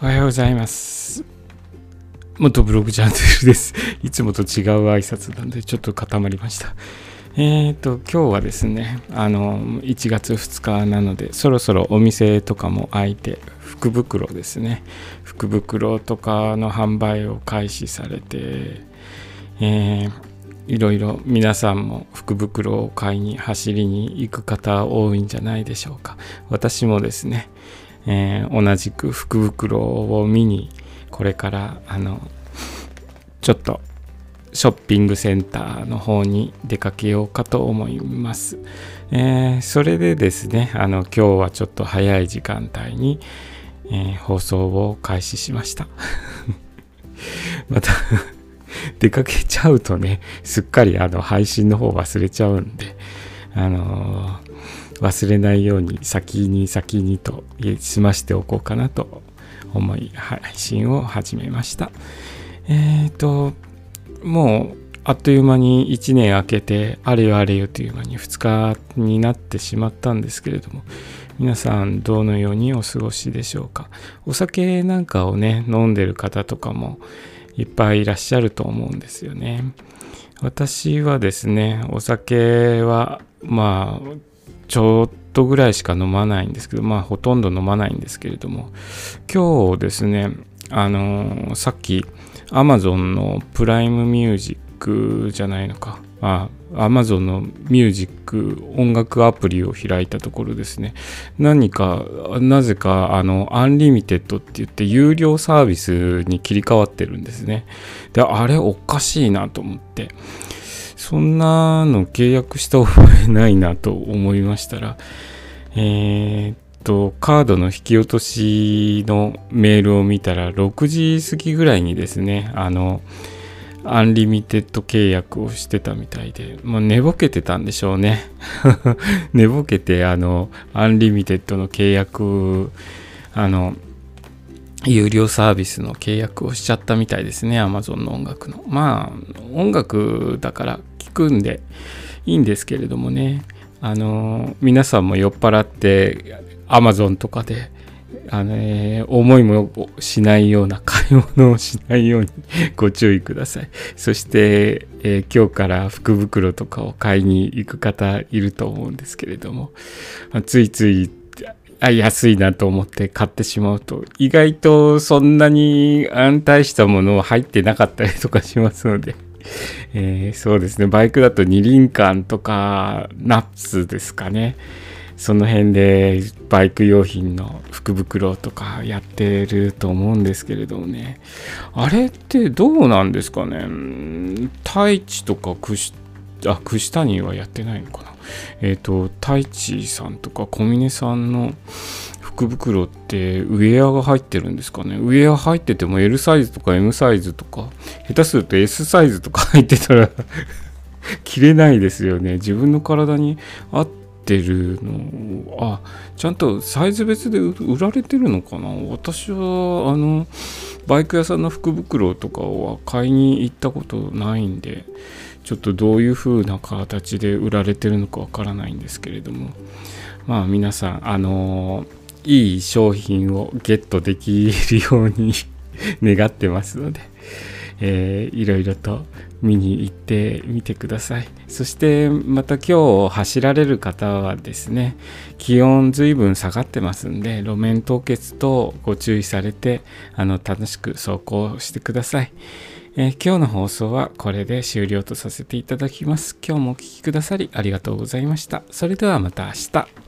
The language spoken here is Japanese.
おはようございます。元ブログチャンネルです。いつもと違う挨拶なんでちょっと固まりました。えーと、今日はですね、あの、1月2日なので、そろそろお店とかも開いて、福袋ですね。福袋とかの販売を開始されて、えーいろいろ皆さんも福袋を買いに走りに行く方多いんじゃないでしょうか。私もですね、えー同じく福袋を見にこれからあのちょっとショッピングセンターの方に出かけようかと思います。えーそれでですねあの今日はちょっと早い時間帯に、えー放送を開始しました。また出かけちゃうとねすっかりあの配信の方忘れちゃうんであのー忘れないように先に先にと済ましておこうかなと思い配信を始めました。えっ、ともうあっという間に1年明けてあれよあれよという間に2日になってしまったんですけれども皆さんどのようにお過ごしでしょうか？お酒なんかをね飲んでる方とかもいっぱいいらっしゃると思うんですよね。私はですねお酒はまあちょっとぐらいしか飲まないんですけどまあほとんど飲まないんですけれども。今日ですねあのさっき Amazon の Prime Music じゃないのか。あ Amazon のミュージック音楽アプリを開いたところですね。何かなぜかあの Unlimited って言って有料サービスに切り替わってるんですね。であれおかしいなと思って。そんなの契約した覚えないなと思いましたら、えーっと、カードの引き落としのメールを見たら、6時過ぎぐらいにですね、あの、 Unlimited 契約をしてたみたいで、まあ、寝ぼけてたんでしょうね。寝ぼけて、あの、 Unlimited の契約、あの、有料サービスの契約をしちゃったみたいですね。Amazon の音楽の。まあ音楽だから聞くんでいいんですけれどもね。あの皆さんも酔っ払って Amazon とかであの、えー思いもしないような買い物をしないように ご注意ください。そして、えー今日から福袋とかを買いに行く方いると思うんですけれども。ついついあ安いなと思って買ってしまうと意外とそんなに安泰したものは入ってなかったりとかしますので、えーそうですね。バイクだと二輪館とかナッツですかね。その辺でバイク用品の福袋とかやってると思うんですけれどもね。あれってどうなんですかね。太一とか串あ串谷はやってないのかな。えっ、と太一さんとか小峰さんの福袋ってウェアが入ってるんですかね。ウェア入ってても L サイズとか M サイズとか下手すると S サイズとか 入ってたら着れないですよね。自分の体に合ってるの。あちゃんとサイズ別で売られてるのかな。私はあのバイク屋さんの福袋とかは買いに行ったことないんで。ちょっとどういう風な形で売られてるのかわからないんですけれども。まあ皆さんあのいい商品をゲットできるように 願ってますので、えーいろいろと見に行ってみてください。そしてまた今日走られる方はですね気温ずいぶん下がってますんで路面凍結等ご注意されてあの楽しく走行してください。え今日の放送はこれで終了とさせていただきます。今日もお聴きくださりありがとうございました。それではまた明日。